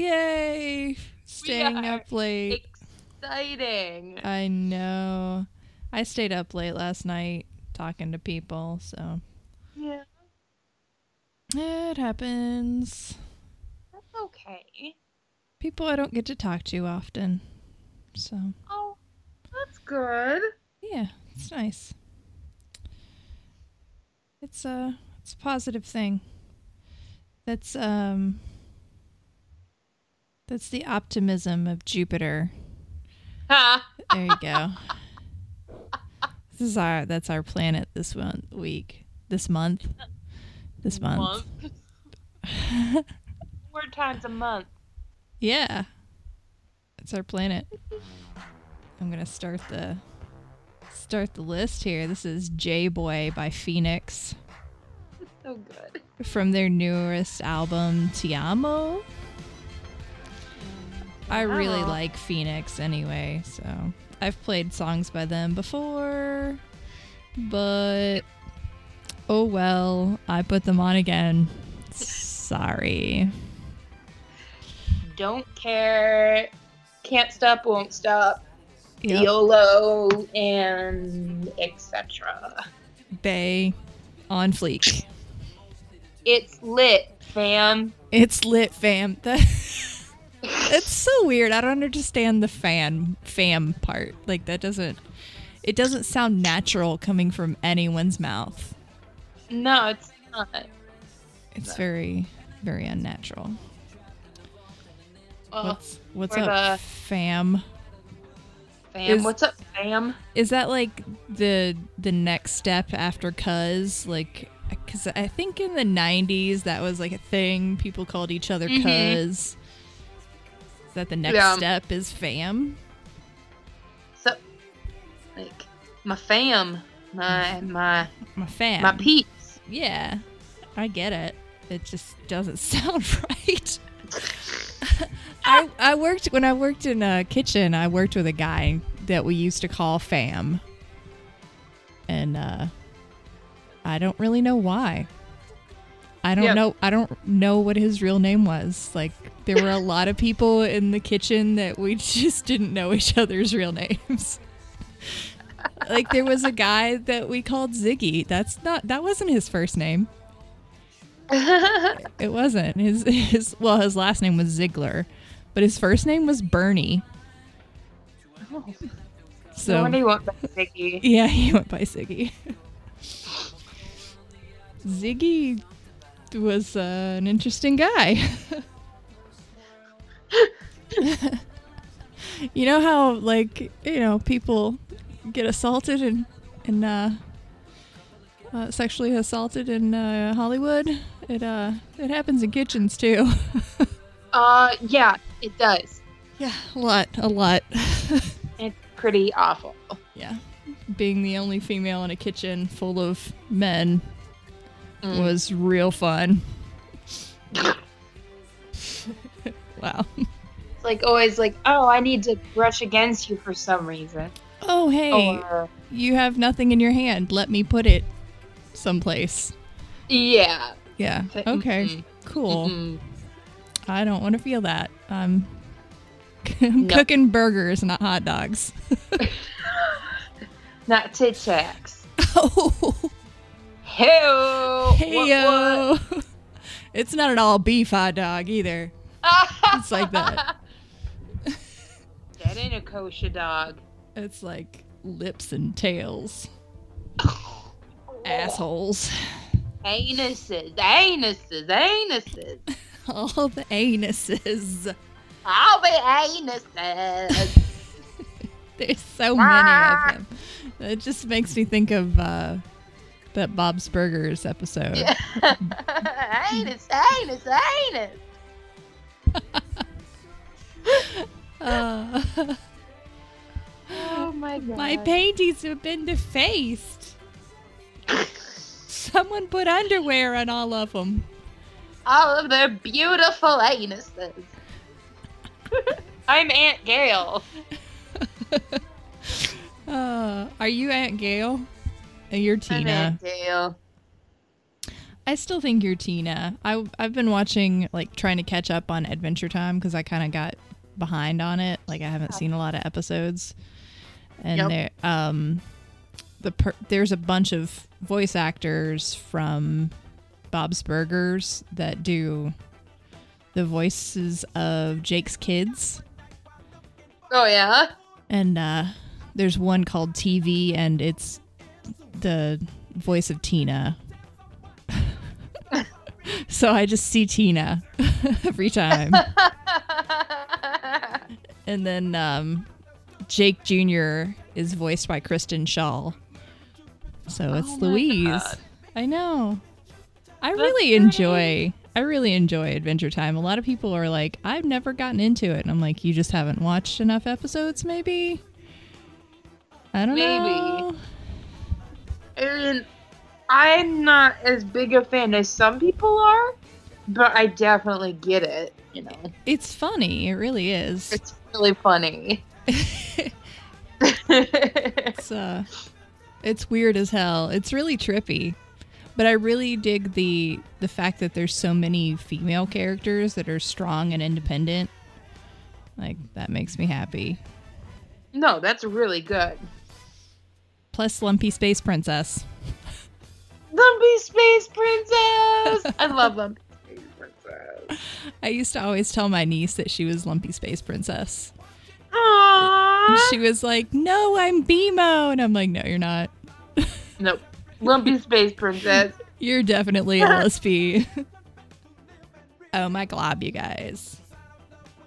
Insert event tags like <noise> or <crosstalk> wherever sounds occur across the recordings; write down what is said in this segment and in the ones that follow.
Yay! Staying up late. Exciting. I know. I stayed up late last night talking to people, so Yeah, it happens. that's okay. People I don't get to talk to often. So, Oh, that's good. yeah, it's nice. It's a it's a positive thing. That's um that's the optimism of Jupiter. There you go. <laughs> this is our that's our planet this one week. This month. This month. <laughs> Four times a month. Yeah. It's our planet. I'm gonna start the start the list here. This is J Boy by Phoenix <laughs> So good. from their newest album Ti Amo. I really like Phoenix anyway, so I've played songs by them before, but oh well, I put them on again. Sorry. Don't care. Can't stop, won't stop. Yep. YOLO and etc. Bay on fleek. It's lit, fam. It's lit, fam. <laughs> It's so weird. I don't understand the fan fam part. Like that doesn't. It doesn't sound natural coming from anyone's mouth. No, it's not. It's very, very unnatural. Oh, What's what's up, fam? fam. is- What's up, fam? Is that like the the next step after cuz? Like, because I think in the '90s that was like a thing. People called each other Mhm. cuz. Is that the next Yeah. step? Is fam? So, like, my fam, my my My fam. my peeps. Yeah, I get it. It just doesn't <laughs> sound right. I I worked when I worked in a kitchen. I worked with a guy that we used to call fam, and uh, I don't really know why. I don't Yeah. know. I don't know what his real name was. Like there were a <laughs> lot of people in the kitchen that we <laughs> just didn't know each other's real names. like there was a guy that we called Ziggy. That's not. That wasn't his first name. <laughs> It wasn't his. His well, his last name was Ziegler, but his first name was Bernie. no So wonder you want that Ziggy. yeah, he went by Ziggy. Ziggy was uh, an interesting guy. <laughs> you know how like you know people get assaulted and and uh, uh, sexually assaulted in uh, Hollywood. It uh it happens in kitchens too. <laughs> Uh, yeah, it does. yeah, a lot, a lot. <laughs> It's pretty awful. yeah, being the only female in a kitchen full of men Mm. was real fun. <laughs> wow. It's like always like, oh, I need to brush against you for some reason. Oh hey, Or you have nothing in your hand. Let me put it someplace. yeah. Yeah. Th- Okay. mm-mm. Cool. Mm-mm. I don't want to feel that. I'm, <laughs> I'm No. cooking burgers, not hot dogs. <laughs> Not Tic Tacs. oh, Hey, hey It's not an all beef hot dog either. <laughs> It's like that. That ain't a kosher dog. It's like lips and tails, assholes. Anuses, anuses, anuses. <laughs> All the anuses. All the anuses. <laughs> There's so many of them. It just makes me think of uh, that Bob's Burgers episode. anus, anus, anus. Uh, Oh my god. my paintings have been defaced. Someone put underwear on all of them. All of their beautiful anuses. <laughs> I'm Aunt Gail. <laughs> Uh, are you Aunt Gail? You're Tina. I still think you're Tina. I I've been watching like trying to catch up on Adventure Time because I kind of got behind on it. Like I haven't seen a lot of episodes, and Yep. there um the per- there's a bunch of voice actors from Bob's Burgers that do the voices of Jake's kids, Oh yeah. and uh, there's one called TV, and it's the voice of Tina. <laughs> so I just see Tina <laughs> every time. <laughs> and then um, Jake Jr. is voiced by Kristen Schaal. So it's Oh Louise. God. I know. I That's really great. enjoy I really enjoy Adventure Time. A lot of people are like, I've never gotten into it. And I'm like, you just haven't watched enough episodes, maybe? I don't Maybe. know. I mean, I'm not as big a fan as some people are, but I definitely get it. You know, It's funny. It really is. it's really funny. <laughs> it's uh it's weird as hell. It's really trippy. But I really dig the the fact that there's so many female characters that are strong and independent. Like that makes me happy. no, that's really good. Plus Lumpy Space Princess. Lumpy Space Princess. I love Lumpy Space Princess. <laughs> I used to always tell my niece that she was Lumpy Space Princess. And Aww. she was like, "No, I'm BMO." And I'm like, "No, you're not. <laughs> Nope. Lumpy Space Princess. You're definitely LSP." <laughs> oh my glob, you guys.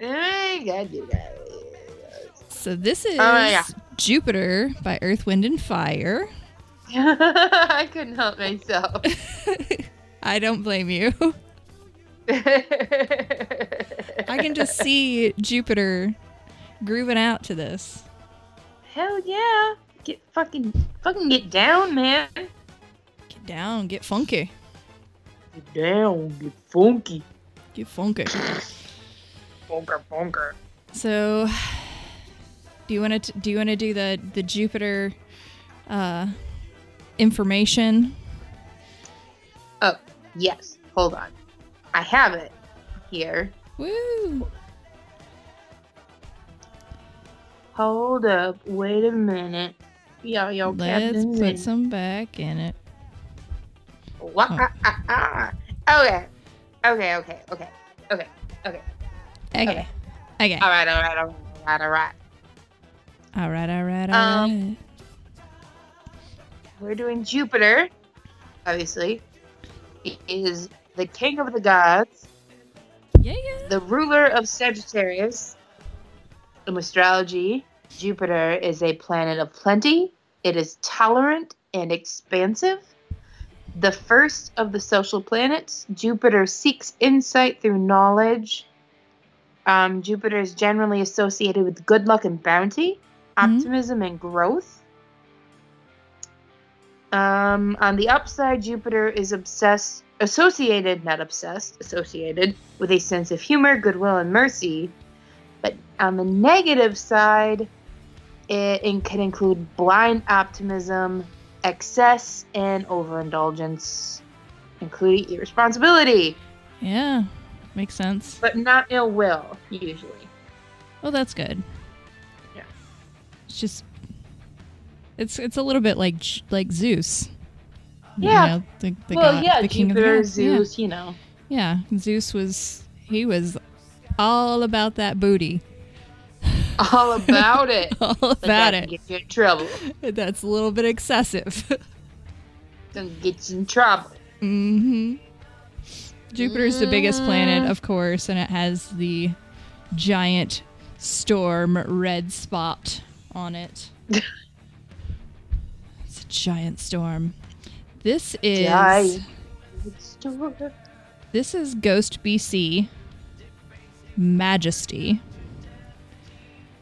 I gotta do that. So this is Oh, yeah. Jupiter by Earth, Wind, and Fire. <laughs> I couldn't help myself. <laughs> I don't blame you. I can just <laughs> see Jupiter grooving out to this. Hell yeah. Get fucking fucking get down, man. Get down, get funky, Get down, get funky. get funky. Funker, funker. So, do you want to do you want to do the the Jupiter uh, information? Oh, yes. Hold on. I have it here. Woo! Hold up. Wait a minute. Yo, yo, Let's Captain put some back in it. Wha- Oh. ah, ah, ah. Okay. Okay, okay, okay. Okay. Okay. Okay. Okay. All right, all right, all right, all right. All right. All right. All Um, right. We're doing Jupiter, obviously. He is the king of the gods, Yeah. Yeah. the ruler of Sagittarius. In astrology, Jupiter is a planet of plenty. It is tolerant and expansive. The first of the social planets, Jupiter seeks insight through knowledge. Um, Jupiter is generally associated with good luck and bounty, Mhm. optimism and growth. Um, on the upside, Jupiter is obsessed, associated, not obsessed, associated with a sense of humor, goodwill, and mercy. But on the negative side, it, it can include blind optimism, excess, and overindulgence, including irresponsibility, Yeah. Makes sense. but not ill will, usually. Well, that's good. It's just it's it's a little bit like like Zeus. You Yeah. know, the, the well, god, yeah, the king Jupiter, of the gods. Yeah. Zeus, you know. Yeah. Zeus was he was all about that booty. <laughs> All about it. <laughs> all about that it. get you in trouble. <laughs> That's a little bit excessive. Gonna get you in trouble. hmm Jupiter's the biggest planet, of course, and it has the giant storm red spot on it. <laughs> it's a giant storm. This is Giant. Store. this is Ghost BC Majesty.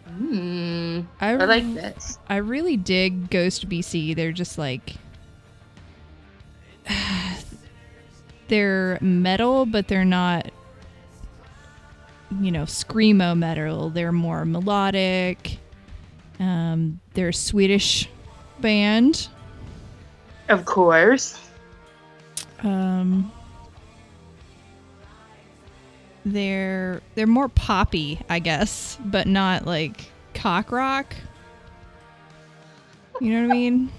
Hmm. I, I like this. I really dig Ghost BC. They're just like <sighs> they're metal, but they're not you know, screamo metal. They're more melodic. Um, they're a Swedish band. Of course. Um, they're they're more poppy, I guess, but not like cock rock. You know what I mean?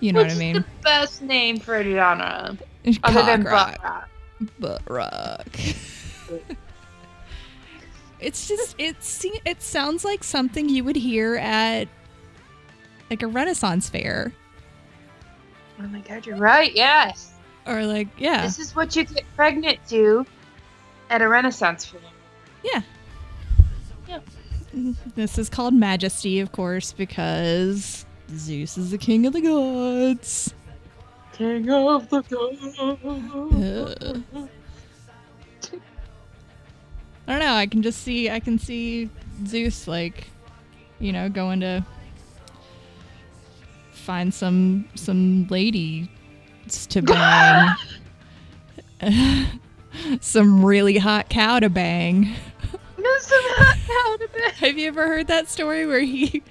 You know What's what I mean? the best name for a genre Cock other than rock. butt rock? butt rock. <laughs> it's just it se- it sounds like something you would hear at like a Renaissance fair Oh my god, you're right. Yes, or like yeah this is what you get pregnant to at a Renaissance fair. yeah. Yeah. <laughs> This is called Majesty, of course, because Zeus is the king of the gods. King of the Uh. I don't know. I can just see. I can see Zeus like, you know, going to find some some lady to bang, <laughs> some really hot cow to bang. Some hot powder bed. <laughs> Have you ever heard that story where he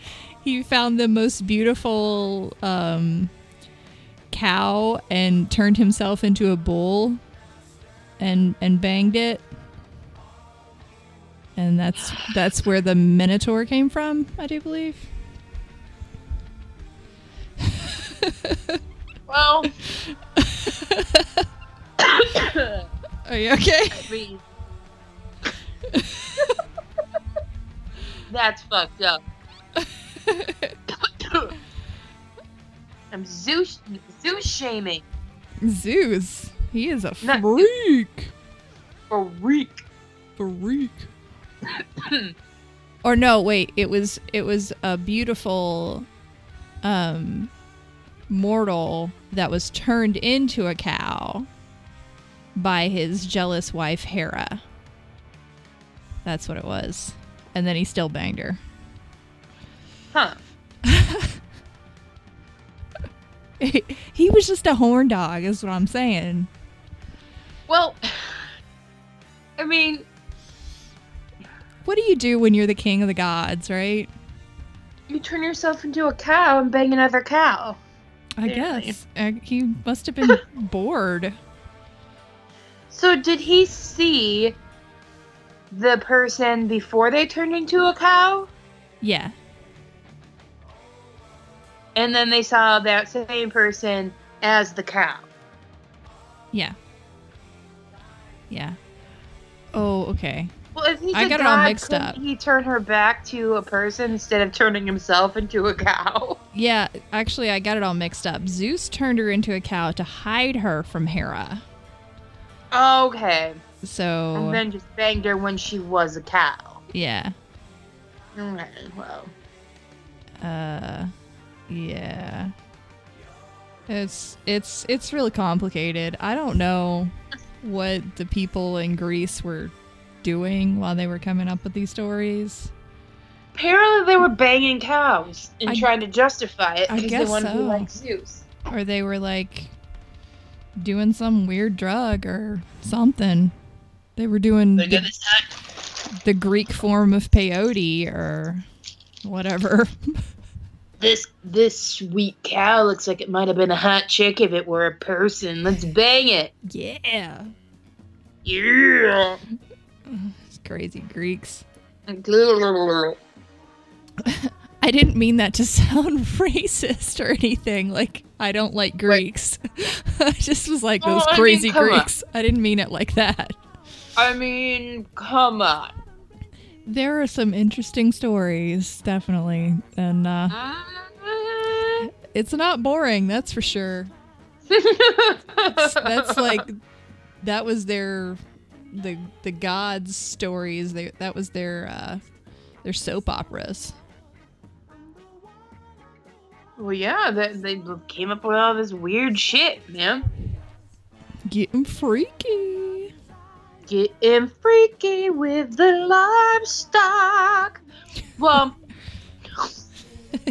he found the most beautiful um, cow and turned himself into a bull and and banged it? And that's that's where the minotaur came from, I do believe. Well, <coughs> Are you okay? That's fucked up. <coughs> I'm Zeus Zeus shaming Zeus, he is a freak. a reek. freak. <coughs> or no, wait, it was it was a beautiful um mortal that was turned into a cow by his jealous wife Hera. That's what it was. And then he still banged her. Huh. <laughs> he was just a horn dog, is what I'm saying. Well, <sighs> I mean, What do you do when you're the king of the gods, right? you turn yourself into a cow and bang another cow. I Apparently. guess. Uh, he must have been <laughs> bored. So did he see the person before they turned into a cow? Yeah. And then they saw that same person as the cow. Yeah. Yeah. Oh, okay. Well, if he's I got it all mixed up. He turn her back to a person instead of turning himself into a cow. Yeah, actually, I got it all mixed up. Zeus turned her into a cow to hide her from Hera. Okay. So, And then just banged her when she was a cow. yeah. Okay, well. Uh, yeah. It's it's it's really complicated. I don't know what the people in Greece were doing while they were coming up with these stories. Apparently they were banging cows and I- trying to justify it because they guess wanted to be like Zeus. or they were like doing some weird drug or something. They were doing the, at this hot the Greek form of peyote or whatever. <laughs> This this sweet cow looks like it might have been a hot chick if it were a person. Let's bang it. yeah, Yeah. It's crazy Greeks. <laughs> I didn't mean that to <laughs> sound racist or anything. Like I don't like Greeks. <laughs> I just was like Oh, those I mean, crazy on. Greeks. I didn't mean it like that. I mean, come on. There are some interesting stories, definitely, and uh, it's not boring. That's for sure. That's, that's like that was their the the gods stories. They, that was their uh, their soap operas. well, yeah, they, they came up with all this weird shit, man. Getting freaky. Getting freaky with the livestock. Well, <laughs>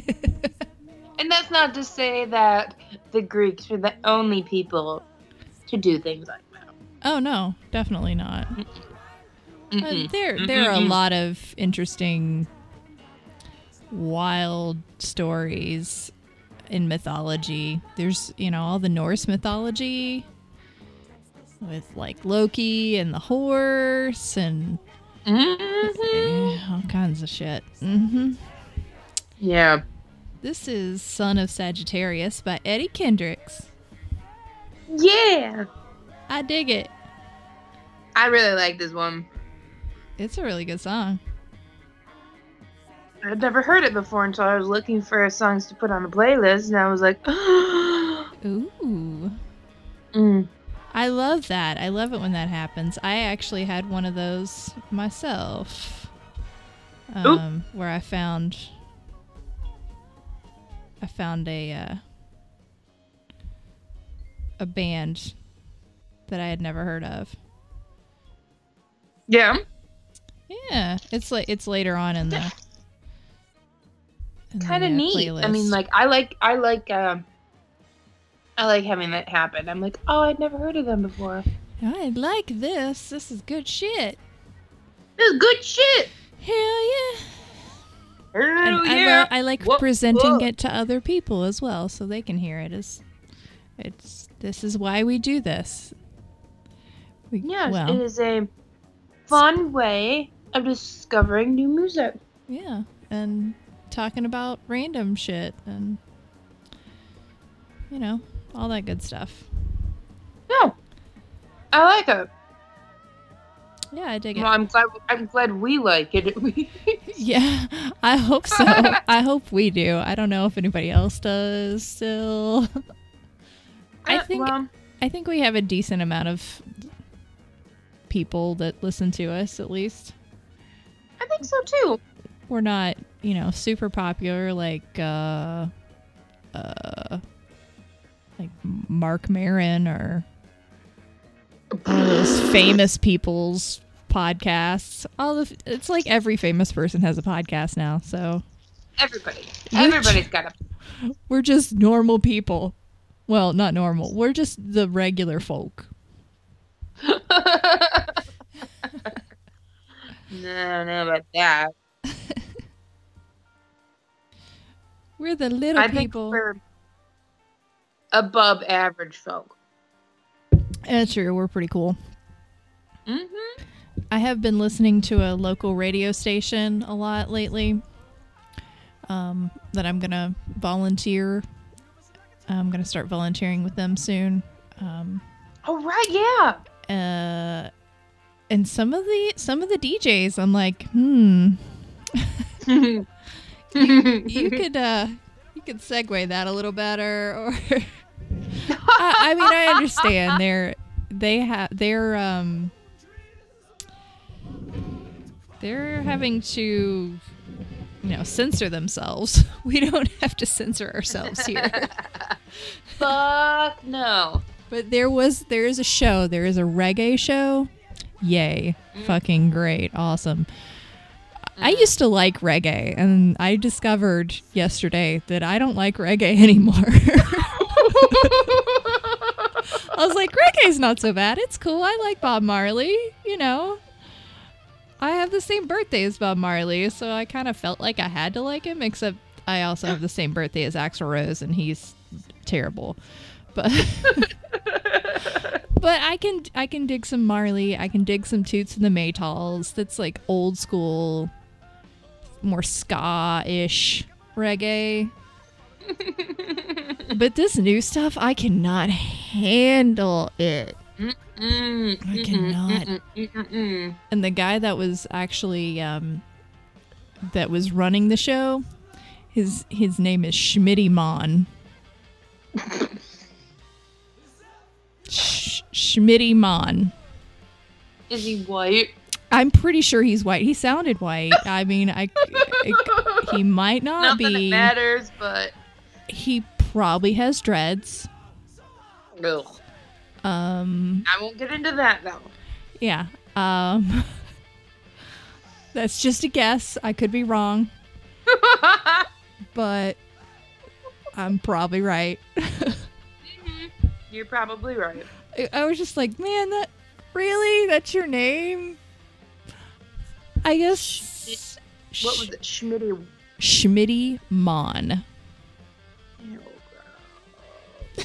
and that's not to say that the Greeks were the only people to do things like that. Oh no, definitely not. Uh, there there are a lot of interesting wild stories in mythology. There's, you know, all the Norse mythology. with like Loki and the horse and Mhm. eh, all kinds of shit. Mm-hmm. Yeah. This is Son of Sagittarius by Eddie Kendricks. Yeah. I dig it. I really like this one. It's a really good song. I'd never heard it before until I was looking for songs to put on the playlist, and I was like, <gasps> Ooh. mm. I love that. I love it when that happens. I actually had one of those myself. Um, where I found I found a uh, a band that I had never heard of. yeah. Yeah, it's like it's later on in the kind of uh, neat. I mean, like I like I like um I like having that happen. I'm like, oh, I'd never heard of them before. I like this. This is good shit. This is good shit. Hell yeah! Hell And I, yeah. lo- I like presenting it to other people as well, so they can hear it. it. Is it's this is why we do this. We, yes, well, it is a fun way of discovering new music. yeah, and talking about random shit and you know all that good stuff. Yeah, I like it. Yeah, I dig it. Well, I'm glad. I'm glad we like it. <laughs> Yeah, I hope so. <laughs> I hope we do. I don't know if anybody else does still. I think well, I think we have a decent amount of people that listen to us at least. I think so too. We're not, you know, super popular like uh uh like Marc Maron or those famous people's podcasts. All the it's like every famous person has a podcast now, so Everybody, everybody's got a. we're just normal people. Well, not normal. We're just the regular folk. <laughs> no, I don't know about that. <laughs> We're the little I think people. we're above average folk. That's true. We're pretty cool. Mm-hmm. I have been listening to a local radio station a lot lately. Um, that I'm gonna volunteer. I'm gonna start volunteering with them soon. Um, Oh right, yeah. Uh, and some of the some of the DJs, I'm like, hmm, <laughs> you could uh, you could segue that a little better, or <laughs> I, I mean, I understand they're they have they're um they're having to you know censor themselves. <laughs> We don't have to censor ourselves here. Fuck no. But there was there is a show, there is a reggae show. Yay. Mm. Fucking great. Awesome. I mm. used to like reggae and I discovered yesterday that I don't like reggae <laughs> anymore. I was like, reggae's not so bad. It's cool. I like Bob Marley, you know. I have the same birthday as Bob Marley, so I kind of felt like I had to like him, except I also have the same birthday as Axl Rose and he's terrible. But <laughs> But I can I can dig some Marley. I can dig some Toots and the Maytals. That's like old school, more ska-ish reggae. <laughs> but this new stuff, I cannot handle it. Mm, I cannot. mm, mm, mm, mm. And the guy that was actually um, that was running the show, his his name is Schmitty Mon. <laughs> Sh- Schmitty Mon. Is he white? I'm pretty sure he's white. He sounded white. I mean, I, I- he <laughs> might not Not that it be. matters, but He probably has dreads. ugh. Um, I won't get into that though. yeah. Um, <laughs> that's just a guess. I could be wrong, <laughs> but I'm probably right. You're probably right. I- I was just like, man, that really? That's your name? I guess. What was it? Schmitty. Schmitty Mon. I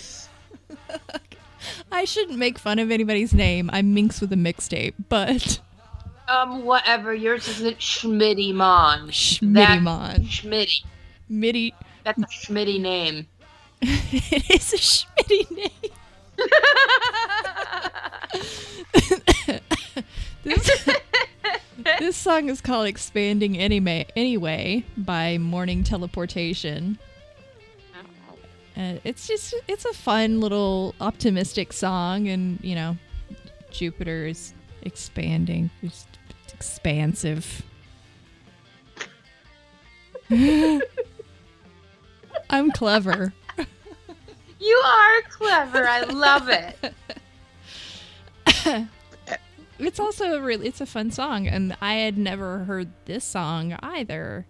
<laughs> I shouldn't make fun of anybody's name. I'm Minx with a mixtape, but <laughs> Um, whatever. Yours isn't Schmitty Mon. Schmitty Mon. Schmitty. Mitty. That's a Schmitty name. <laughs> it is a Schmitty name. this, <laughs> this song is called Expanding Anyway, by Morning Teleportation. Uh, it's just it's a fun little optimistic song and you know Jupiter is expanding just expansive <laughs> I'm clever. You are clever. I love it. <laughs> It's also a really it's a fun song and I had never heard this song either.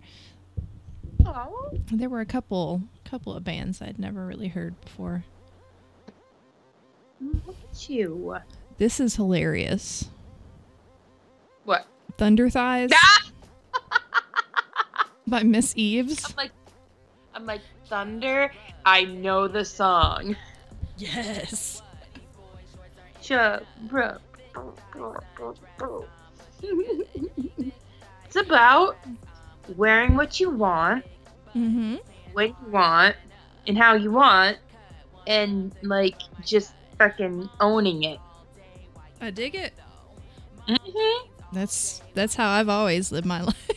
Oh. There were a couple couple of bands I'd never really heard before. Look at you. This is hilarious. What? Thunder Thighs Ah! <laughs> by Miss Eaves. I'm like, I'm like thunder. I know the song. Yes. It's about wearing what you want, Mm-hmm. when you want, and how you want, and like just fucking owning it. I dig it. Mm-hmm. That's that's how I've always lived my <laughs> life.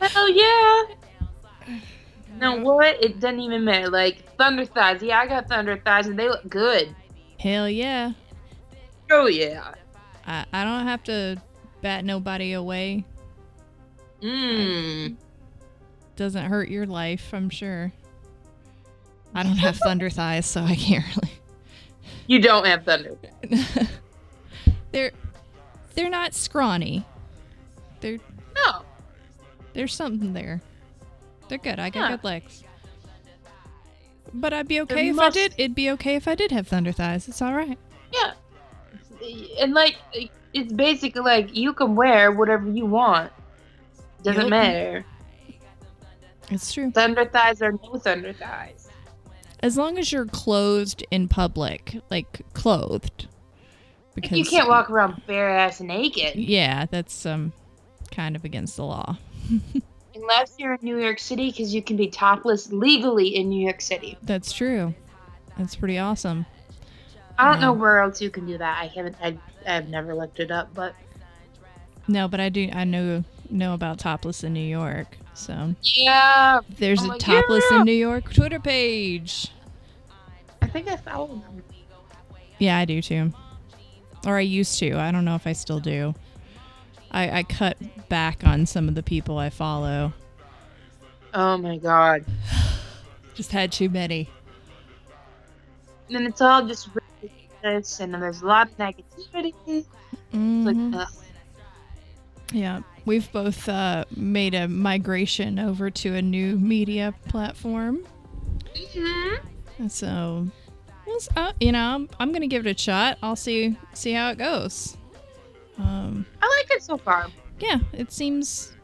Hell yeah. No, mm-hmm. what? It doesn't even matter. Like thunder thighs. Yeah, I got thunder thighs, and they look good. Hell yeah. Oh yeah. I, I don't have to bat nobody away. Mmm. Doesn't hurt your life, I'm sure. I don't have thunder thighs, so I can't really. You don't have thunder. <laughs> they're they're not scrawny. They're No. there's something there. They're good. I got Yeah. good legs. But I'd be okay if must- I did. It'd be okay if I did have thunder thighs. It's all right. Yeah. And like, it's basically like you can wear whatever you want. Doesn't matter. It's true. Thunder thighs or no thunder thighs. As long as you're clothed in public, like clothed. Because you can't walk around bare ass naked Yeah, that's um kind of against the law. <laughs> unless you're in New York City because you can be topless legally in New York City. That's true. That's pretty awesome. I don't know where else you can do that. I haven't. I, I've never looked it up, but No, but I do. I know know about topless in New York. So yeah, there's Oh a my topless God. in New York Twitter page. I think I followed them. Yeah, I do too. Or I used to. I don't know if I still do. I, I cut back on some of the people I follow. Oh my god! Just had too many. And it's all just racist, and there's a lot of negativity. It's like. Yeah, we've both uh, made a migration over to a new media platform. Mhm. And so, uh, you know, I'm, I'm gonna give it a shot. I'll see see how it goes. Um, I like it so far. yeah, it seems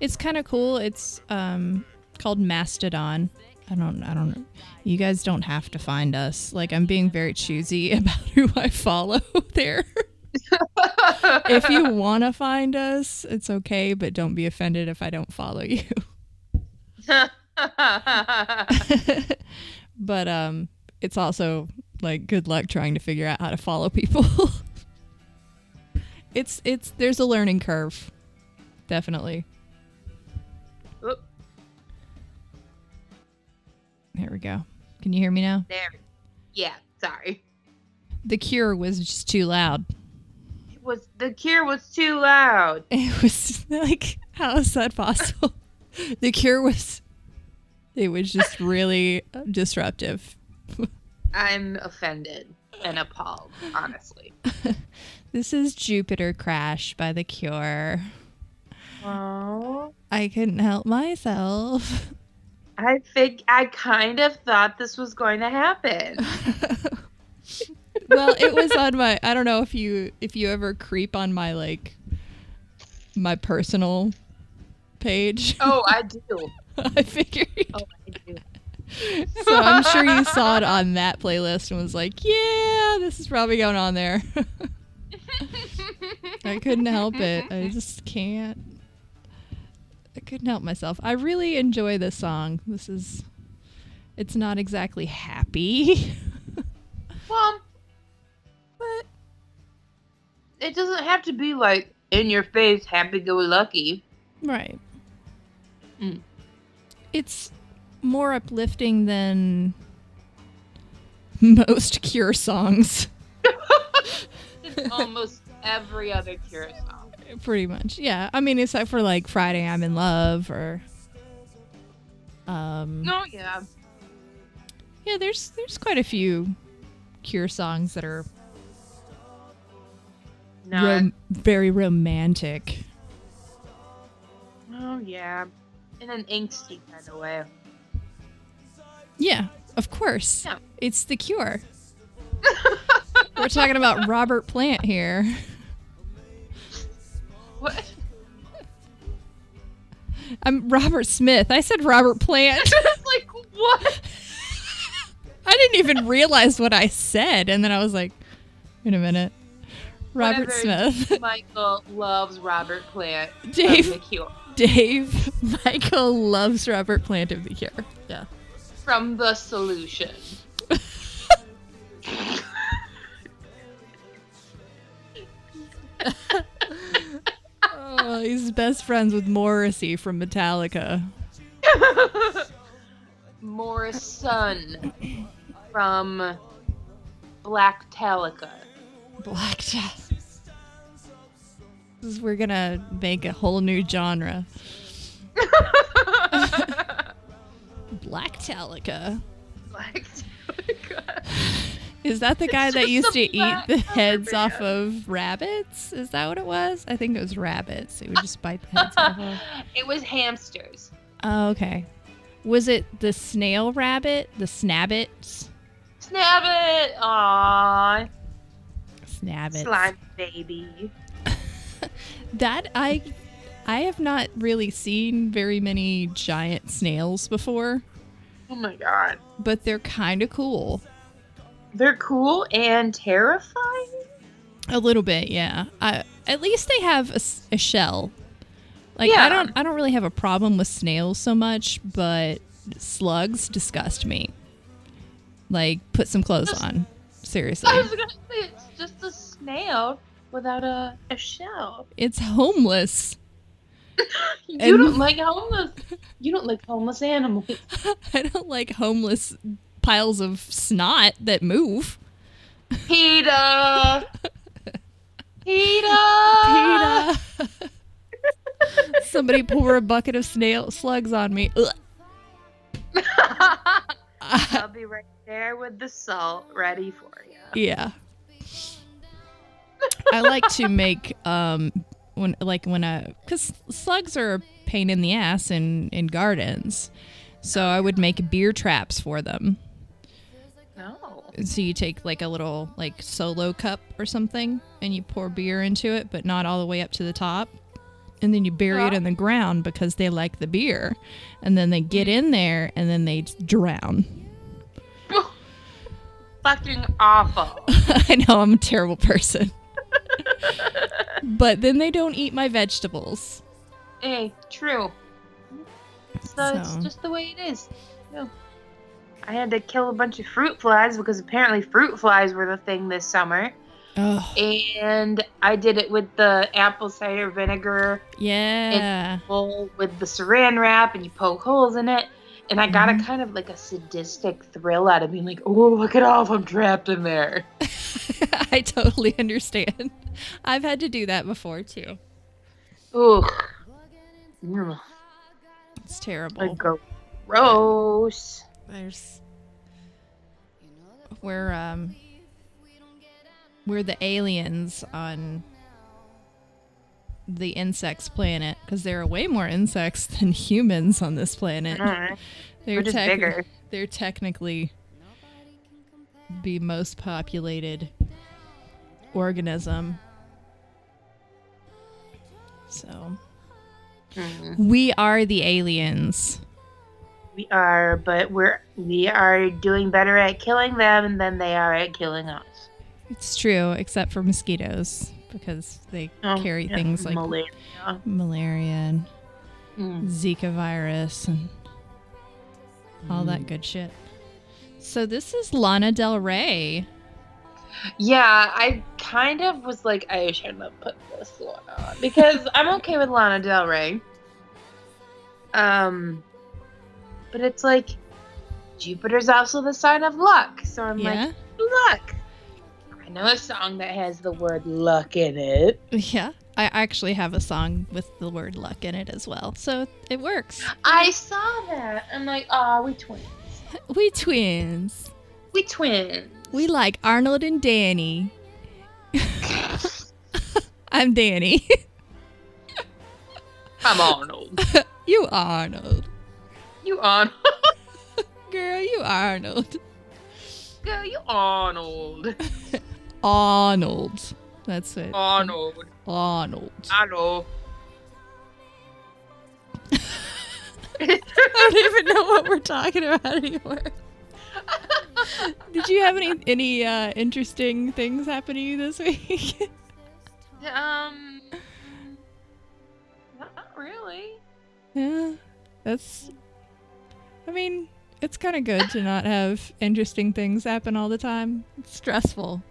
it's kind of cool. It's um, called Mastodon. I don't, I don't. You guys don't have to find us. Like, I'm being very choosy <laughs> about who I follow <laughs> there. if you <laughs> want to find us, it's okay, but don't be offended if I don't follow you. but um, it's also like good luck trying to figure out how to follow people. It's it's there's a learning curve, definitely. Oop, There we go. Can you hear me now? there. Yeah, sorry. The Cure was just too loud. It was the cure was too loud. <laughs> It was like, how is that possible? <laughs> the Cure was, it was just really disruptive. I'm offended and appalled, honestly. <laughs> This is Jupiter Crash by The Cure. Oh. I couldn't help myself. I think I kind of thought this was going to happen. well, it was on my I don't know if you if you ever creep on my like my personal page. Oh, I do. <laughs> I figured Oh, I do. so I'm sure you saw it on that playlist and was like, yeah, this is probably going on there. <laughs> I couldn't help it. I just can't. I couldn't help myself. I really enjoy this song. This is. It's not exactly happy. <laughs> Well, but it doesn't have to be like in your face, happy go lucky. Right. Mm. It's more uplifting than most Cure songs. <laughs> Almost every other Cure song. Pretty much. Yeah. I mean, except for like Friday I'm in Love or um Oh yeah. Yeah, there's there's quite a few Cure songs that are No. rom- very romantic. oh yeah. In an angsty kind of way. Yeah, of course. Yeah. It's The Cure. <laughs> We're talking about Robert Plant here. What? I'm Robert Smith. I said Robert Plant. <laughs> like what? I didn't even realize what I said, and then I was like, "Wait a minute, Robert Whatever. Smith, <laughs> Michael loves Robert Plant. Dave. The Cure. Dave, Michael loves Robert Plant of the Cure." Yeah. From the solution. <laughs> Oh, he's best friends with Morrissey from Metallica. Morrison from Black Talica. Black. This we're gonna make a whole new genre. <laughs> Black Talica. Black Talica. Is that the guy that used to eat the heads off of rabbits? Is that what it was? I think it was rabbits. It would just bite the heads off of. <laughs> it was hamsters. Oh, okay. Was it the snail rabbit? The snabbits? Snabbit! it! Aww. Snabbits. Slime baby. <laughs> That I I have not really seen very many giant snails before, Oh my god. but they're kind of cool. They're cool and terrifying. A little bit, yeah. I, at least they have a shell. Like Yeah. I don't I don't really have a problem with snails so much, but slugs disgust me. Like put some clothes Just- on. Seriously. I was gonna say it's just a snail without a, a shell. It's homeless. <laughs> You And- don't like homeless. You don't like homeless <laughs> animals. I don't like homeless piles of snot that move. Peter. <laughs> Peter. Peter. <laughs> Somebody pour a bucket of snail slugs on me. <laughs> I'll be right there with the salt ready for you. yeah. I like to make um when like when I cuz slugs are a pain in the ass in in gardens. So I would make beer traps for them. So you take like a little like solo cup or something and you pour beer into it but not all the way up to the top. And then you bury it in the ground because they like the beer. And then they get in there and then they drown. <laughs> Fucking awful. <laughs> I know I'm a terrible person. <laughs> but then they don't eat my vegetables. hey, true. So, So. it's just the way it is. No. I had to kill a bunch of fruit flies because apparently fruit flies were the thing this summer. Oh, And I did it with the apple cider vinegar yeah. bowl with the saran wrap and you poke holes in it. And I got Mhm. a kind of like a sadistic thrill out of being like, oh, look at all of them trapped in there. <laughs> I totally understand. I've had to do that before too. Mm, It's terrible. like gross. There's we're um we're the aliens on the insects planet because there are way more insects <laughs> than humans on this planet. Mm, They're We're just tec- bigger. They're technically the most populated organism. So Mm. we are the aliens. We are, but we're we are doing better at killing them than they are at killing us. It's true, except for mosquitoes because they Oh, carry yeah, things like malaria. malaria and Mm. Zika virus and all Mm. that good shit. So this is Lana Del Rey. Yeah, I kind of was like, I shouldn't have put this one on because I'm okay with Lana Del Rey. Um, but it's like Jupiter's also the sign of luck, so I'm yeah, like, luck. I know a song that has the word luck in it. yeah. I actually have a song with the word luck in it as well, so it works. I saw that. I'm like, oh, we twins. <laughs> We twins. We twins. We like Arnold and Danny. <laughs> <laughs> I'm Danny. I'm Arnold. you Arnold. You Arnold. <laughs> Girl, you Arnold. Girl, you Arnold. Arnold. That's it. Arnold. Arnold. Arnold. <laughs> I don't even know what we're talking about anymore. Did you have any any uh, interesting things happen to you this week? Um, not really. yeah, that's. I mean, it's kind of good to not have interesting things happen all the time. It's stressful.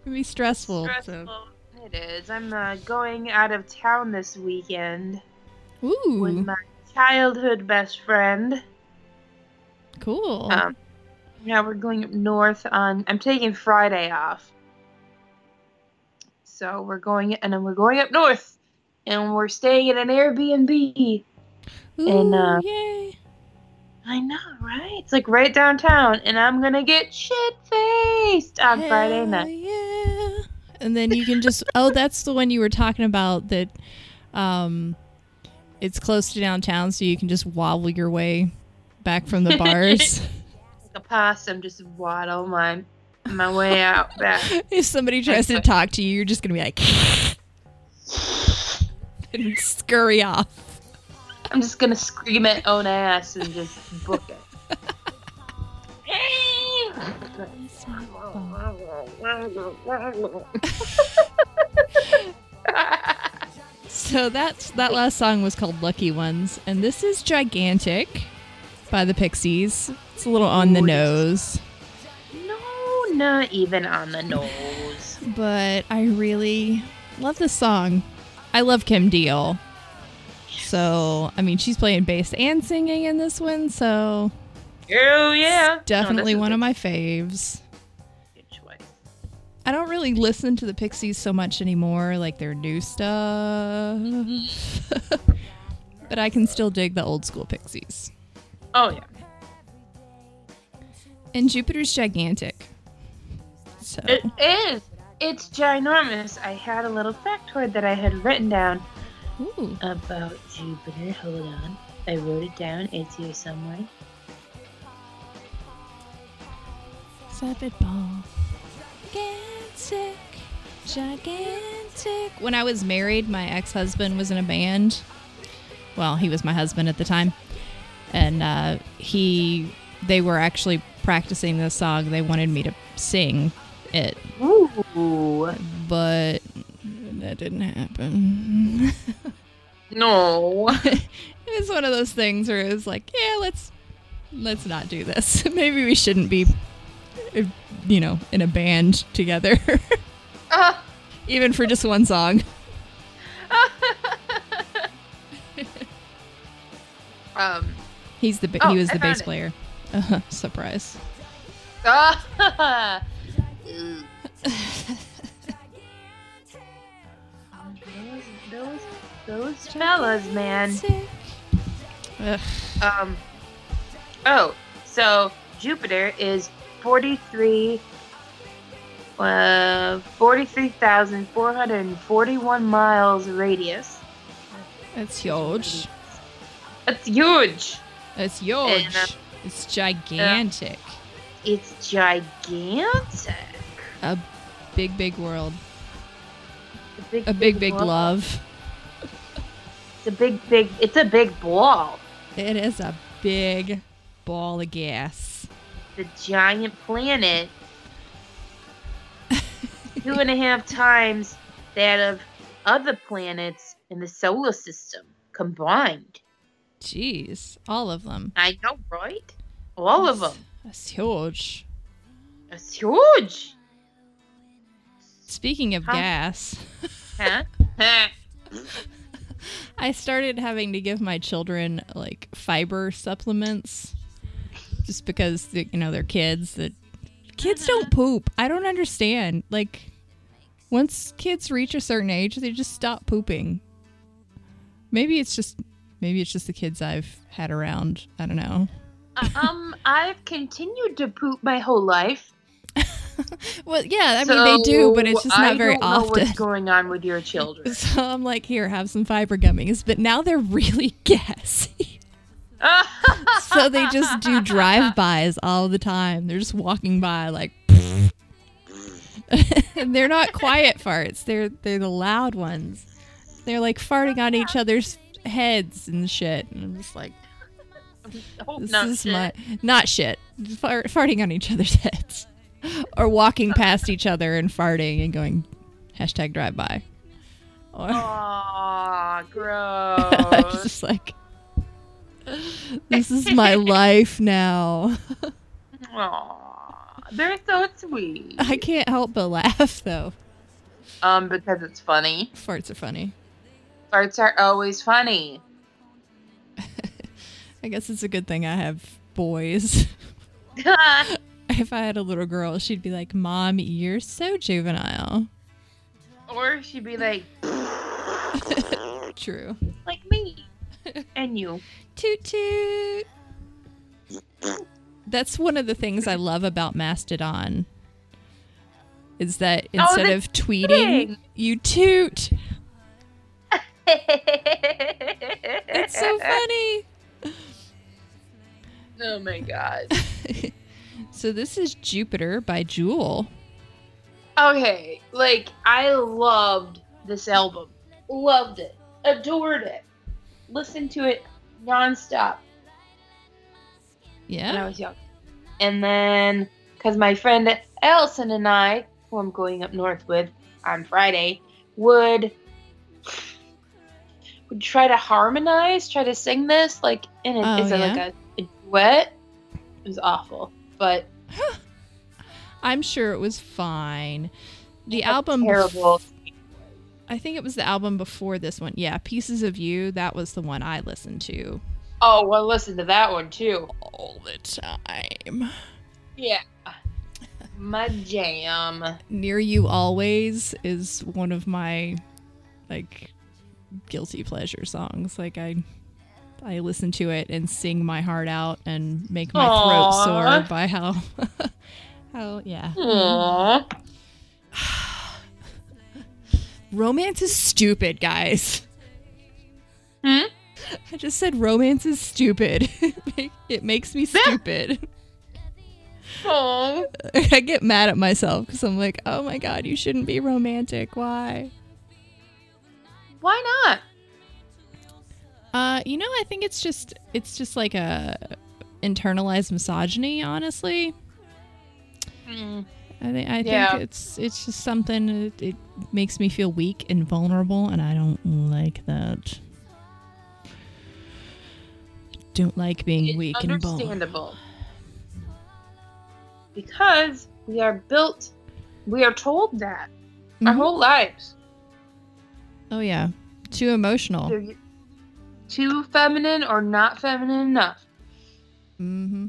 It can be stressful. Stressful. It is. I'm uh, going out of town this weekend So. with Ooh, my childhood best friend. cool. Um, yeah, we're going up north on. I'm taking Friday off. So we're going, and then we're going up north, and we're staying at an Airbnb. Ooh, and, uh, yay. I know, right? It's like right downtown, and I'm gonna get shit faced on Friday night. Yeah. And then you can just <laughs> oh, that's the one you were talking about that um it's close to downtown so you can just wobble your way back from the <laughs> bars. Like a possum, just waddle my my way out back. <laughs> if somebody tries to talk to you, you're just gonna be like and scurry off. I'm just gonna scream at own ass and just book it. So that's that last song was called Lucky Ones, and this is Gigantic by the Pixies. It's a little on the nose. no, not even on the nose. but I really love this song. I love Kim Deal. So, I mean, she's playing bass and singing in this one, so Oh yeah, definitely no, one of my faves. Good choice. I don't really listen to the Pixies so much anymore, like their new stuff. <laughs> but I can still dig the old school Pixies. Oh yeah. And Jupiter's gigantic. So, It is. It's ginormous. I had a little factoid that I had written down ooh, about Jupiter. Hold on. I wrote it down. It's here somewhere. Seven ball. Gigantic, gigantic. When I was married, my ex husband was in a band. Well, he was my husband at the time. And uh, he, they were actually practicing this song. They wanted me to sing it, Ooh. but that didn't happen. No. <laughs> it was one of those things where it was like, yeah, let's let's not do this. <laughs> Maybe we shouldn't be, uh, you know, in a band together, Ah. <laughs> even for just one song. um. He's the Oh, he was I the bass it. player. Uh, surprise. Those, fellas, man. Ugh. Um. Oh, so Jupiter is 43. Uh, 43,441 miles radius. That's huge. That's huge. It's huge. And, uh, it's gigantic. It's gigantic. A big, big world. A big, A big, big ball. love. It's a big, big. It's a big ball. It is a big, ball of gas. The giant planet <laughs> two and a half times that of other planets in the solar system combined. Jeez, all of them. I know, right? All of them. That's huge. It's huge. Speaking of Huh? gas, Huh? <laughs> I started having to give my children like fiber supplements just because you know they're kids that kids don't poop. I don't understand. Like once kids reach a certain age, they just stop pooping. Maybe it's just maybe it's just the kids I've had around. I don't know. um, I've continued to poop my whole life. <laughs> Well, yeah, I mean they do, but it's just not I very don't know often. What's going on with your children? <laughs> So I'm like, here, have some fiber gummies. But now they're really <laughs> gassy. so they just do drive-bys all the time. They're just walking by like and they're not quiet farts. They're they're the loud ones. They're like farting on each other's heads and shit. And I'm just like, this not is shit. my not shit. Fart, farting on each other's heads. <laughs> or walking past each other and farting and going hashtag drive by. Or <laughs> Aw, <laughs> I was gross. just like, this is my life now. Aw, they're so sweet. I can't help but laugh though. Um, because it's funny. Farts are funny. Farts are always funny. I guess it's a good thing I have boys. If I had a little girl, she'd be like, "Mom, you're so juvenile." or she'd be like, <laughs> True. like me. And you. <laughs> Toot toot. That's one of the things I love about Mastodon. Is that oh, instead the of tweeting, tooting. you toot. <laughs> It's so funny. Oh my god. So this is Jupiter by Jewel. Okay, like I loved this album. Loved it. Adored it. Listened to it nonstop Yeah. when I was young. And then, because my friend Allison and I, who I'm going up north with on Friday, would would try to harmonize, try to sing this like in a, Oh, is it like a, a duet? It was awful, but <sighs> I'm sure it was fine. The album terrible. bef- I think it was the album before this one. Yeah, Pieces of You, that was the one I listened to Oh well, listen to that one too. all the time. Yeah, my jam. Near You Always is one of my like guilty pleasure songs. Like I I listen to it and sing my heart out and make my Aw. throat sore by how <laughs> how yeah. Aww. <sighs> Romance is stupid, guys. Hmm? I just said romance is stupid. <laughs> it makes me stupid. Oh. <laughs> I get mad at myself because I'm like, oh my god, you shouldn't be romantic. Why? Why not? Uh, you know, I think it's just it's just like a internalized misogyny. Honestly, Mm. I think I Yeah. think it's it's just something. It, it makes me feel weak and vulnerable, and I don't like that. Don't like being It's weak and vulnerable. understandable. Because we are built, we are told that our Mhm. whole lives. Oh yeah, too emotional. They're too feminine or not feminine enough. Mm-hmm.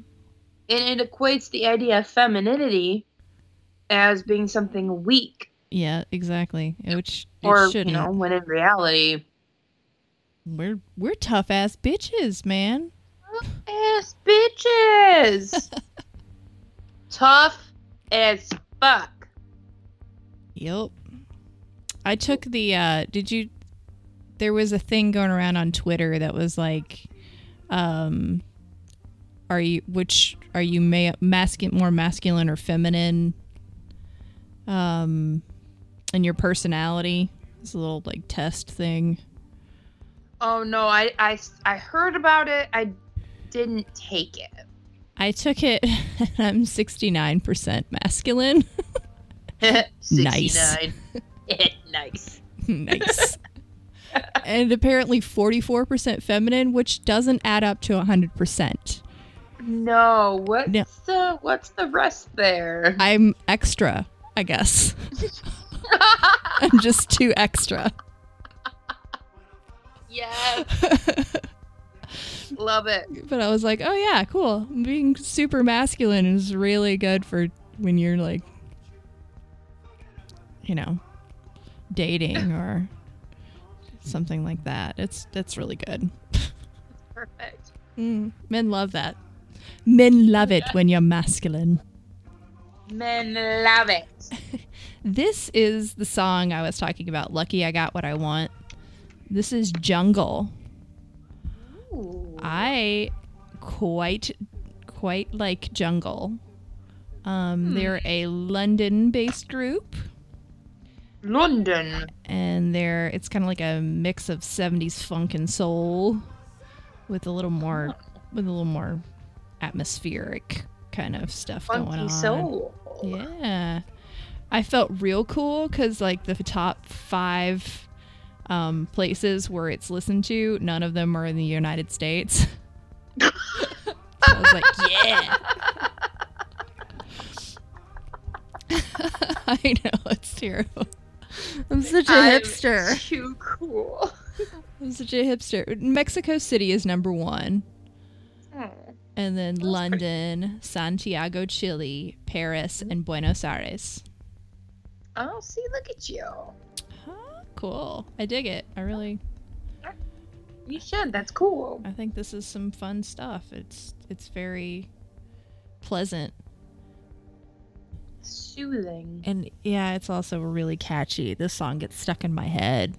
And it equates the idea of femininity as being something weak. Yeah, exactly. Which it Or, you shouldn't. know, when in reality, We're we're tough ass bitches, man. ass bitches! <laughs> Tough as fuck. Yep. I took the uh did you there was a thing going around on Twitter that was like um are you which are you ma- masculine more masculine or feminine um in your personality? It's a little like test thing. Oh no, I, I, I heard about it. I didn't take it. I took it. and <laughs> I'm 69% masculine. <laughs> <laughs> 69. nice. nice. And apparently 44% feminine, which doesn't add up to 100%. No, what's No. the what's the rest there? I'm extra, I guess. <laughs> I'm just too extra. yes, <laughs> love it. but I was like, oh yeah, cool. Being super masculine is really good for when you're like, you know, dating or something like that. It's that's really good. Perfect. Mm, men love that. Men love it when you're masculine. Men love it. <laughs> This is the song I was talking about. Lucky I got what I want. This is Jungle. Ooh. I quite quite like Jungle. Um, They're a London-based group, London. and they're it's kind of like a mix of '70s funk and soul, with a little more with a little more atmospheric kind of stuff going on. Funky on. soul. Yeah. I felt real cool because, like, the top five um, places where it's listened to, none of them are in the United States. <laughs> so I was like, yeah. <laughs> I know, it's terrible. I'm such a I'm hipster. Too cool. I'm such a hipster. Mexico City is number one. Oh, And then pretty- London, Santiago, Chile, Paris, and Buenos Aires. Oh, see, look at you. Huh, cool. I dig it. I really You should. That's cool. I think this is some fun stuff. It's it's very pleasant soothing. And yeah, it's also really catchy. This song gets stuck in my head.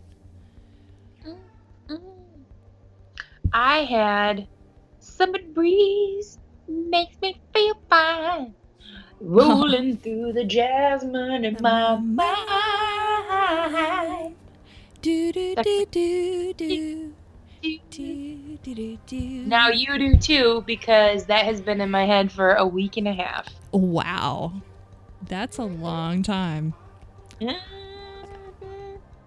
Mm-hmm. I had summer breeze makes me feel fine, rolling <laughs> through the jasmine in my mind. Do do do do do. Do, do, do, now you do too, because that has been in my head for a week and a half. Wow. That's a long time. <laughs>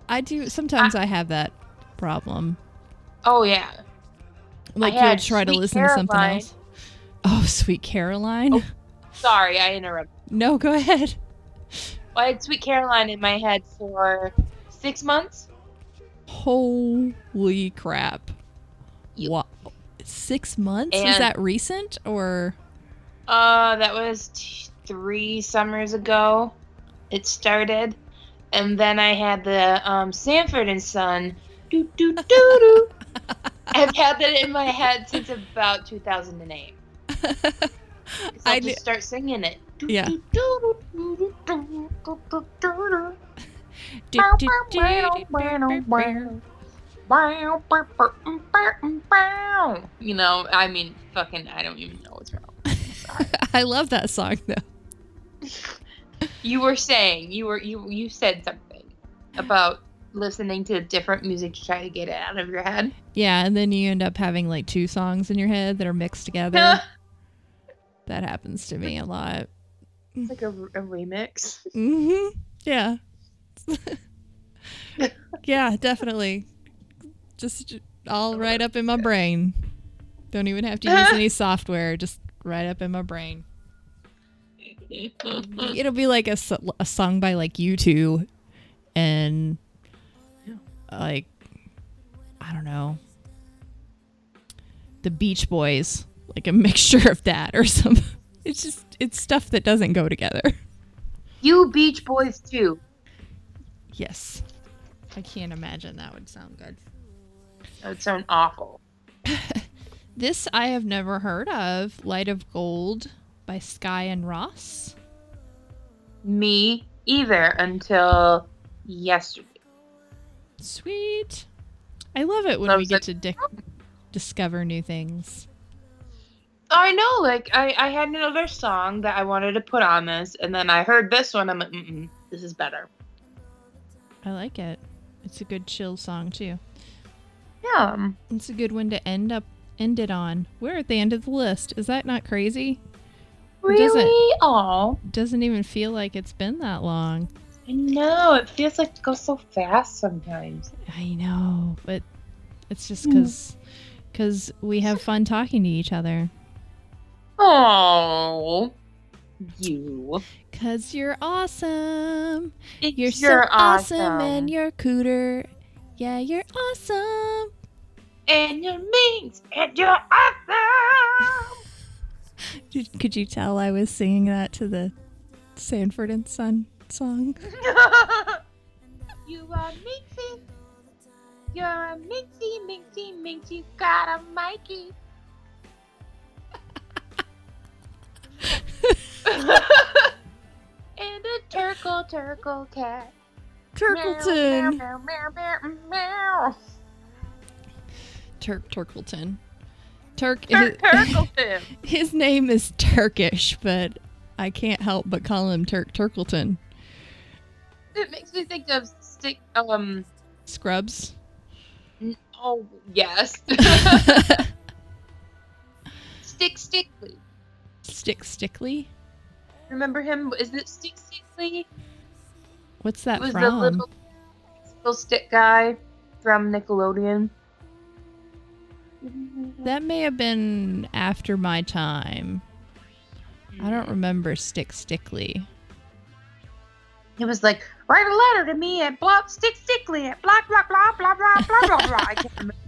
I do sometimes I have that problem. Oh yeah. Like you'll try to listen to something else. Oh, sweet Caroline. Oh. Sorry, I interrupted. No, go ahead. Well, I had Sweet Caroline in my head for six months. Holy crap. Yep. Wow. Six months? Is that recent or? Uh, that was t- three summers ago. It started, and then I had the um, Sanford and Son. Do do do do. <laughs> I've had that in my head since about 2008. <laughs> So I just start singing it. Yeah. You know, I mean, fucking, I don't even know what's wrong. <laughs> I love that song though. You were saying you were you you said something about listening to different music to try to get it out of your head. Yeah, and then you end up having like two songs in your head that are mixed together. <laughs> that happens to me a lot. it's like a, a remix. hmm Yeah. <laughs> yeah, definitely. Just all right up in my brain. Don't even have to use any <laughs> software. Just right up in my brain. It'll be like a, a song by like U2 and like I don't know. The Beach Boys, like a <laughs> mixture of that or some it's just it's stuff that doesn't go together. you Beach Boys too. Yes. I can't imagine that would sound good. That would sound awful. <laughs> This I have never heard of. Light of Gold by Skye and Ross. Me either until yesterday. Sweet. I love it when we get like, to di- discover new things. I know, like I I had another song that I wanted to put on this, and then I heard this one. I'm like, Mm-mm, this is better. I like it. It's a good chill song too. Yeah. It's a good one to end up end it on. We're at the end of the list. Is that not crazy? Really? doesn't- Oh, Doesn't even feel like it's been that long. I know. It feels like it goes so fast sometimes. I know, but it's just Mm. because we have fun talking to each other. Oh, you. Cause you're awesome. It's You're so awesome, and you're cooter. Yeah, you're awesome. and you're means and you're awesome. <laughs> Did, could you tell I was singing that to the Sanford and Son song? <laughs> you are Minxie. You're a Minxie, Minxie, Minxie. Got a Mikey. <laughs> and a turkle, turkle cat. Turkleton. Meow, meow, meow, meow, meow. Turk Turkleton. Turk. Turkleton. <laughs> his name is Turkish, but I can't help but call him Turk Turkleton. It makes me think of stick. Um. Scrubs. Oh yes. <laughs> <laughs> Stick Stickly. Stick Stickly. Remember him? Is it Stick Stickly? What's that was the from? little, little stick guy from Nickelodeon. That may have been after my time. I don't remember Stick Stickly. He was like, write a letter to me at block stick stickly at blah blah blah blah blah blah blah blah. I can't remember. <laughs>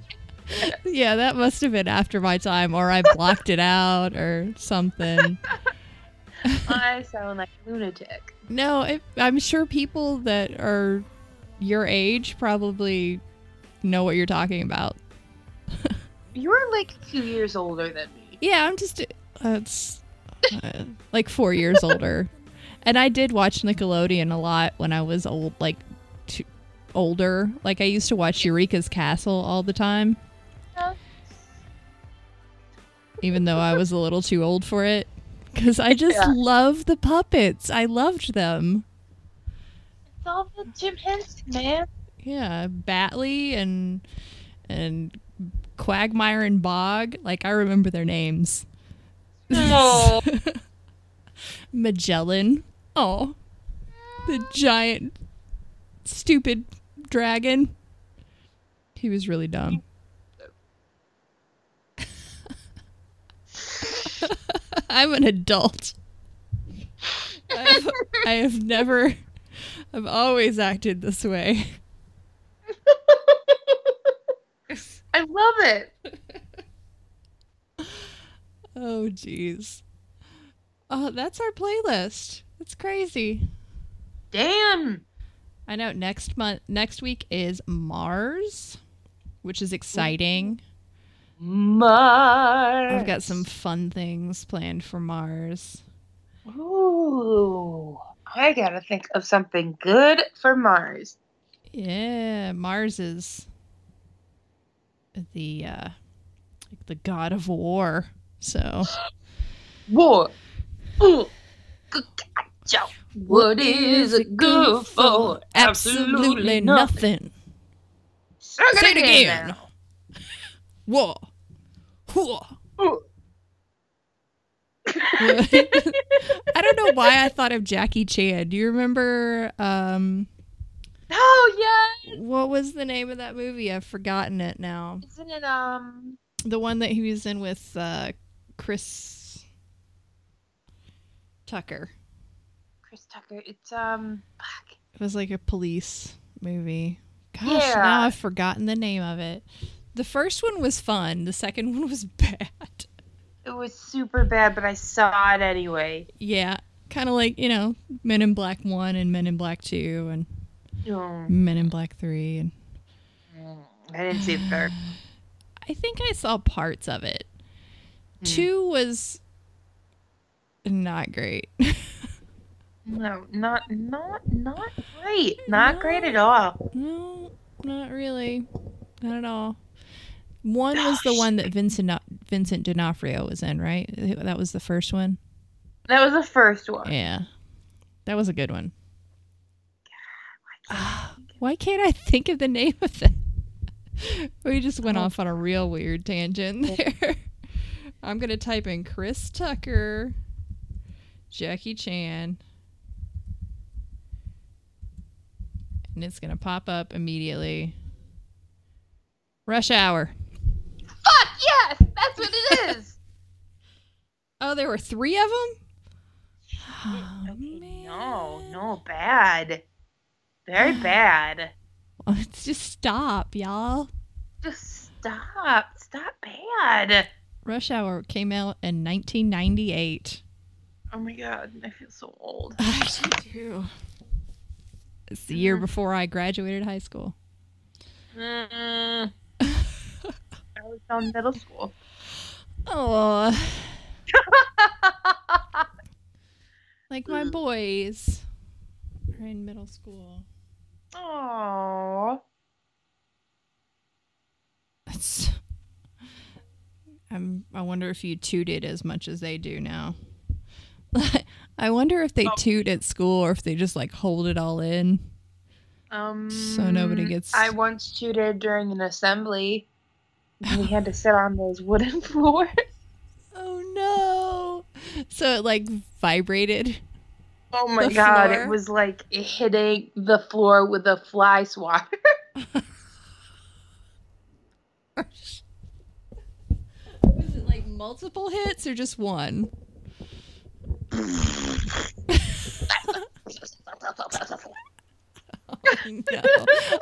Yeah, that must have been after my time, or I blocked it out, or something. <laughs> I <laughs> sound like a lunatic. No, it, I'm sure people that are your age probably know what you're talking about. You're like two years older than me. Yeah, I'm just uh, it's uh, like four years older, <laughs> and I did watch Nickelodeon a lot when I was old, like t- older. Like I used to watch Eureka's Castle all the time, Yeah. even though I was a little too old for it. Because I just Yeah. love the puppets. I loved them. It's all the Jim Henson, man. Yeah, Batly and and Quagmire and Bogg. Like I remember their names. Oh. <laughs> Magellan. Oh, the giant, stupid dragon. He was really dumb. <laughs> I'm an adult. I have, I have never, I've always acted this way. I love it. <laughs> Oh, jeez. Oh, that's our playlist. That's crazy. Damn. I know next month next week is Mars, which is exciting. Mars. I've got some fun things planned for Mars. Ooh. I gotta think of something good for Mars. Yeah, Mars is the uh like the god of war. So War. What is it good for? Absolutely nothing. Say it again. again. <laughs> War. War. <laughs> I don't know why I thought of Jackie Chan. Do you remember um Oh yeah. what was the name of that movie? I've forgotten it now. Isn't it um The one that he was in with uh Chris Tucker. Chris Tucker? It's um fuck. It was like a police movie. Gosh, Yeah. now I've forgotten the name of it. The first one was fun. The second <laughs> one was bad. It was super bad, but I saw it anyway. Yeah, kind of like you know Men in Black One and Men in Black Two and Oh, Men in Black Three and I didn't see the third. <sighs> I think I saw parts of it. Hmm. Two was not great. <laughs> No, not not not great. Not great at all. no, not really. Not at all. One was the one that Vincent Vincent D'Onofrio was in, right? That was the first one. That was the first one. Yeah, that was a good one. <sighs> Why can't I think of the name of that? <laughs> we just went Oh. off on a real weird tangent there. <laughs> I'm gonna type in Chris Tucker, Jackie Chan, and it's gonna pop up immediately. Rush Hour. Fuck yes, that's what it <laughs> is. Oh, there were three of them. Oh, Okay, no, no, bad. Very <sighs> bad. Let's just stop, y'all. Just stop. Stop bad. Rush Hour came out in 1998. Oh my god, I feel so old. <sighs> I do. It's the year Mhm. before I graduated high school. Mm, <laughs> I was in middle school. Oh, <laughs> like my Mm. boys are in middle school. Oh. That's. I'm. I wonder if you tooted as much as they do now. <laughs> I wonder if they Oh. toot at school or if they just like hold it all in. Um. So nobody gets- I once tutored during an assembly. We had to sit on those wooden <laughs> floors. <laughs> Oh no! So it like vibrated. Oh my god, floor? it was like hitting the floor with a fly swatter. <laughs> Was it like multiple hits or just one? <laughs> Oh, no.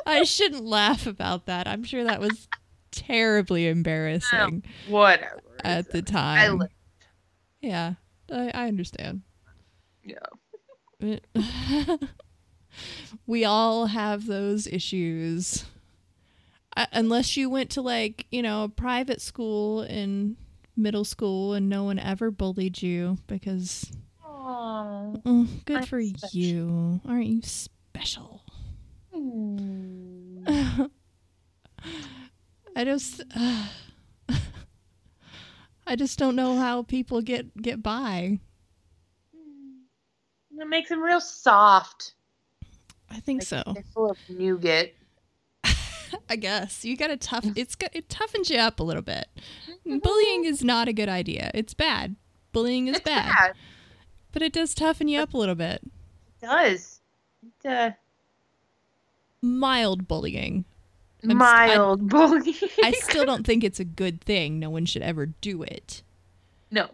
I shouldn't laugh about that. I'm sure that was terribly embarrassing Whatever. at the time. li- yeah, I, I understand. yeah. <laughs> We all have those issues. Uh, unless you went to like, you know, a private school in middle school and no one ever bullied you because Aw. oh, good I'm for special. you. Aren't you special? Hmm. <laughs> I just <sighs> I just don't know how people get get by. It makes them real soft. I think Like so. They're full of nougat. <laughs> I guess you got to tough. <laughs> It's got it toughens you up a little bit. Bullying is not a good idea. It's bad. Bullying is It's bad, bad. but it does toughen you up a little bit. It does. It, uh, Mild bullying. st- I- mild <laughs> bullying. I still don't think it's a good thing. No one should ever do it, no.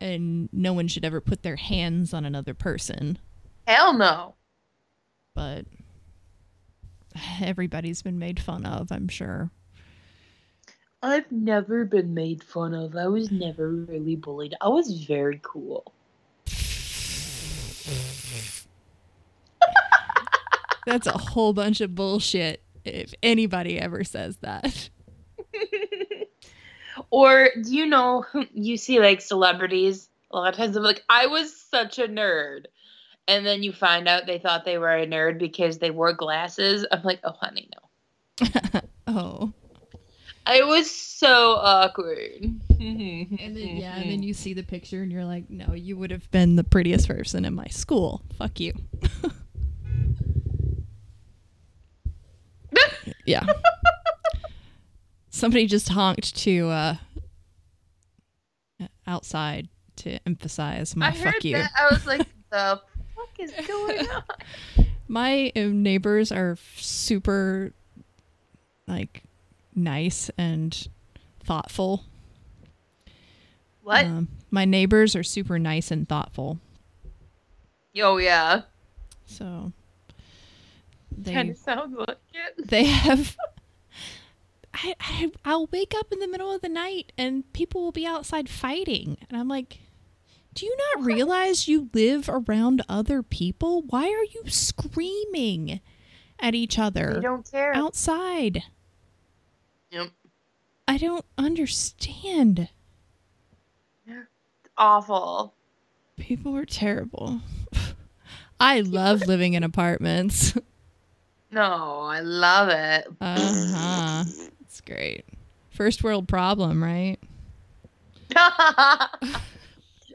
And no one should ever put their hands on another person. Hell no. But everybody's been made fun of. I'm sure. I've never been made fun of. I was never really bullied. I was very cool. <laughs> That's a whole bunch of bullshit. If anybody ever says that. Or do you know you see like celebrities a lot of times they're like I was such a nerd. And then you find out they thought they were a nerd because they wore glasses. I'm like, oh honey, no. <laughs> oh. I was so awkward. <laughs> And then yeah, and then you see the picture and you're like, no, you would have been the prettiest person in my school. Fuck you. <laughs> yeah. Somebody just honked to uh outside to emphasize my I fuck you. that. I was like, <laughs> the fuck is going <laughs> on? My uh, neighbors are super like nice and thoughtful. What? Um, my neighbors are super nice and thoughtful. Oh yeah. So Kind they of sounds like it. they have I, I I'll wake up in the middle of the night and people will be outside fighting and I'm like do you not realize you live around other people? Why are you screaming at each other They don't care. outside? Yep. I don't understand. Yeah. Awful. People are terrible. I love living in apartments. No, I love it. Uh-huh. It's great. First world problem, right? <laughs>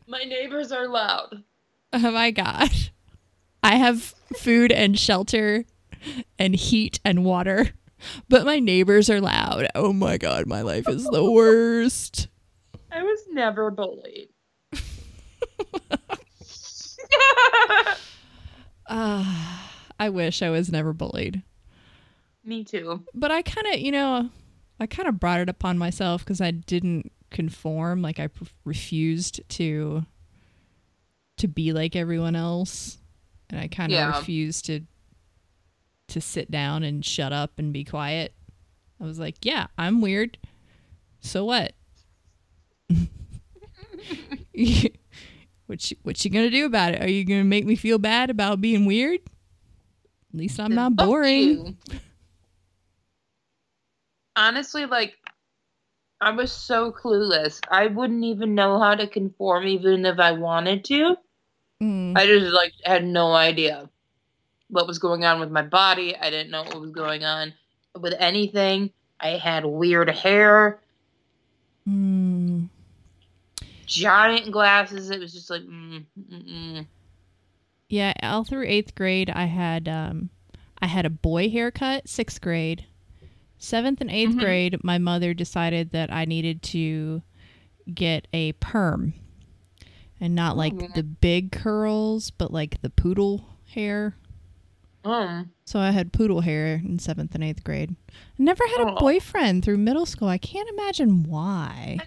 My neighbors are loud. Oh my gosh. I have food and shelter and heat and water. But my neighbors are loud. Oh my god, my life is the worst. I was never bullied. Ah, I wish I was never bullied. <laughs> Me too. But I kind of, you know, I kind of brought it upon myself because I didn't conform. Like I p- refused to to be like everyone else, and I kind of Yeah. refused to to sit down and shut up and be quiet. I was like, yeah, I'm weird. So what? <laughs> what you, what you gonna do about it? Are you gonna make me feel bad about being weird? At least I'm not boring. Honestly, like, I was so clueless. I wouldn't even know how to conform, even if I wanted to. Mm. I just like had no idea what was going on with my body. I didn't know what was going on with anything. I had weird hair, Mm. giant glasses. It was just like, mm, mm, mm. Yeah, all through eighth grade, I had um, I had a boy haircut. Sixth grade, seventh and 8th Mhm. grade, my mother decided that I needed to get a perm, and not like Ooh. the big curls, but like the poodle hair. um, So I had poodle hair in seventh and eighth grade. I never had a boyfriend through middle school. I can't imagine why.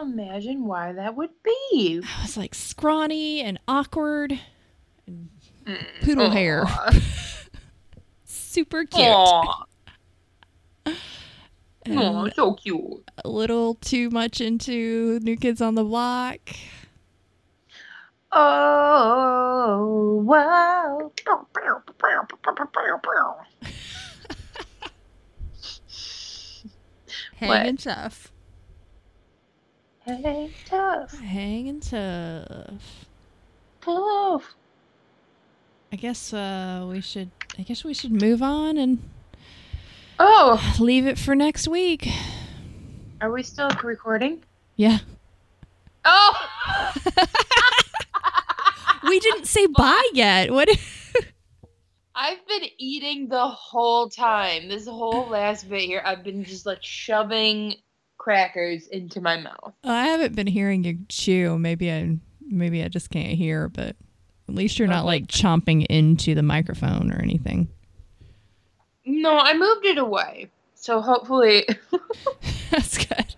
imagine why that would be. I was like scrawny and awkward, Mm. poodle hair, <laughs> super cute. Aw, so cute. a little too much into New Kids on the Block. Oh, wow. Hanging tough. Hey, tough. Hanging tough. Tough. I guess uh, we should. I guess we should move on and Oh, leave it for next week. are we still recording? Yeah, Oh! <laughs> we didn't say bye yet. What? I've been eating the whole time. This whole last bit here, I've been just like shoving crackers into my mouth. I haven't been hearing you chew. Maybe I. Maybe I just can't hear. But at least you're not Okay. like chomping into the microphone or anything. No, I moved it away. So hopefully. <laughs> That's good.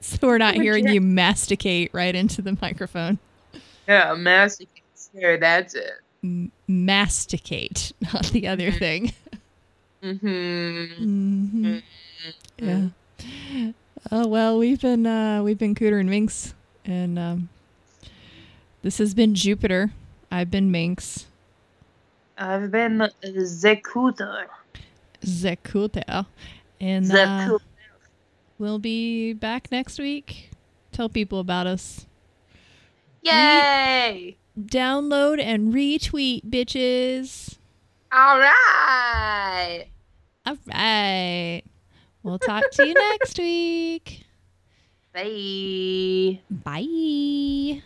So we're not hearing you masticate right into the microphone. yeah, masticate. There, that's it. M- masticate, not the other Mhm. thing. Mm-hmm. hmm Yeah. Oh well, we've been uh, we've been Cooter and Minx, and um, this has been Jupiter. I've been Minx. I've been Zekuta. Zekuta, and uh, we'll be back next week. Tell people about us. Yay! Download and retweet, bitches. All right. All right. We'll talk to you <laughs> next week. Bye. Bye.